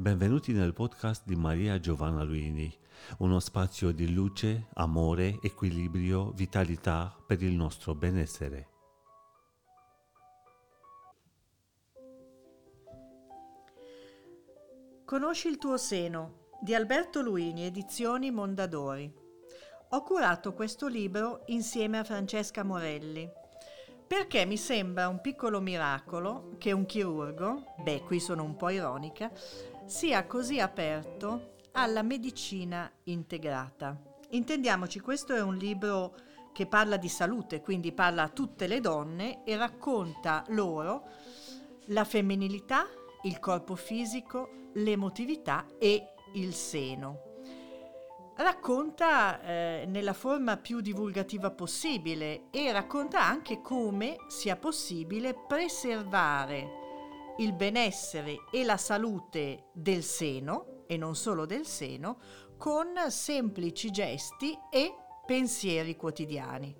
Benvenuti nel podcast di Maria Giovanna Luini, uno spazio di luce, amore, equilibrio, vitalità per il nostro benessere. Conosci il tuo seno di Alberto Luini, edizioni Mondadori. Ho curato questo libro insieme a Francesca Morelli perché mi sembra un piccolo miracolo che un chirurgo, beh qui sono un po' ironica, sia così aperto alla medicina integrata. Intendiamoci, questo è un libro che parla di salute, quindi parla a tutte le donne e racconta loro la femminilità, il corpo fisico, l'emotività e il seno racconta eh, nella forma più divulgativa possibile e racconta anche come sia possibile preservare il benessere e la salute del seno, e non solo del seno, con semplici gesti e pensieri quotidiani.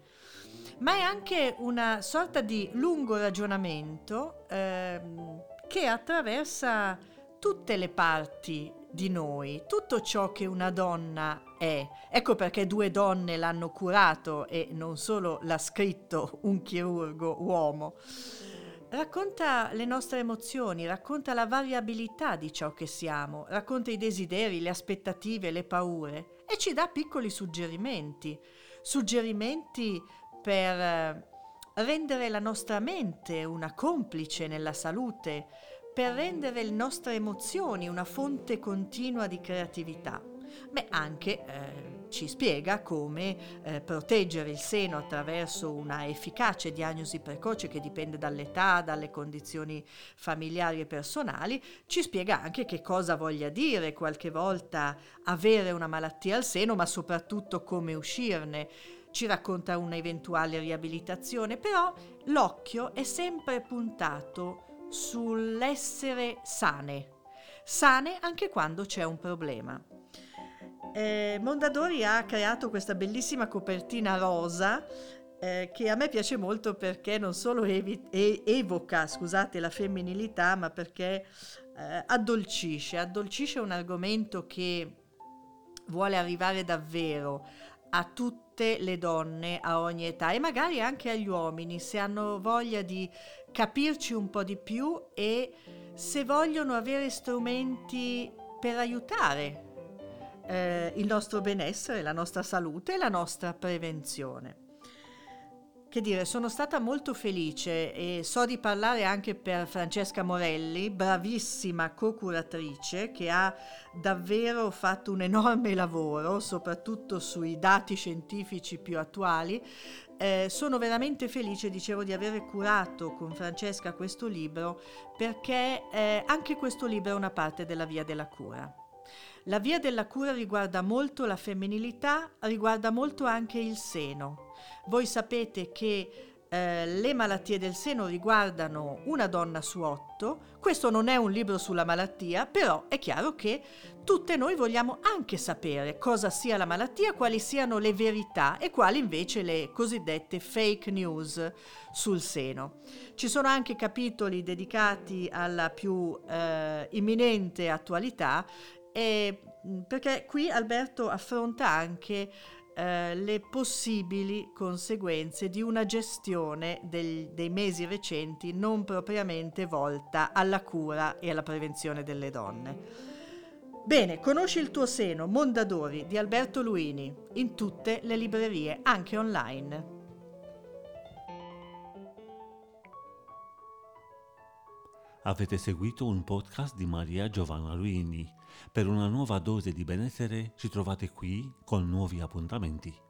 Ma è anche una sorta di lungo ragionamento ehm, che attraversa tutte le parti di noi, tutto ciò che una donna è. Ecco perché due donne l'hanno curato e non solo l'ha scritto un chirurgo uomo. Racconta le nostre emozioni, racconta la variabilità di ciò che siamo, racconta i desideri, le aspettative, le paure e ci dà piccoli suggerimenti, suggerimenti per eh, rendere la nostra mente una complice nella salute, per rendere le nostre emozioni una fonte continua di creatività. Beh, anche eh, ci spiega come eh, proteggere il seno attraverso una efficace diagnosi precoce che dipende dall'età, dalle condizioni familiari e personali, ci spiega anche che cosa voglia dire qualche volta avere una malattia al seno, ma soprattutto come uscirne. Ci racconta un'eventuale riabilitazione, però l'occhio è sempre puntato sull'essere sane, sane anche quando c'è un problema. Eh, Mondadori ha creato questa bellissima copertina rosa eh, che a me piace molto perché non solo evi- e- evoca scusate, la femminilità, ma perché eh, addolcisce, addolcisce un argomento che vuole arrivare davvero a tutte le donne a ogni età e magari anche agli uomini se hanno voglia di capirci un po' di più e se vogliono avere strumenti per aiutare eh, il nostro benessere, la nostra salute e la nostra prevenzione. Che dire, sono stata molto felice e so di parlare anche per Francesca Morelli, bravissima co-curatrice che ha davvero fatto un enorme lavoro, soprattutto sui dati scientifici più attuali. Eh, sono veramente felice, dicevo, di aver curato con Francesca questo libro perché eh, anche questo libro è una parte della via della cura. La via della cura riguarda molto la femminilità, riguarda molto anche il seno. Voi sapete che eh, le malattie del seno riguardano una donna su otto. Questo non è un libro sulla malattia, però è chiaro che tutte noi vogliamo anche sapere cosa sia la malattia, quali siano le verità e quali invece le cosiddette fake news sul seno. Ci sono anche capitoli dedicati alla più eh, imminente attualità e, mm, perché qui Alberto affronta anche eh, le possibili conseguenze di una gestione del, dei mesi recenti non propriamente volta alla cura e alla prevenzione delle donne. Bene, conosci il tuo seno, Mondadori di Alberto Luini, in tutte le librerie, anche online. Avete seguito un podcast di Maria Giovanna Luini. Per una nuova dose di benessere ci trovate qui con nuovi appuntamenti.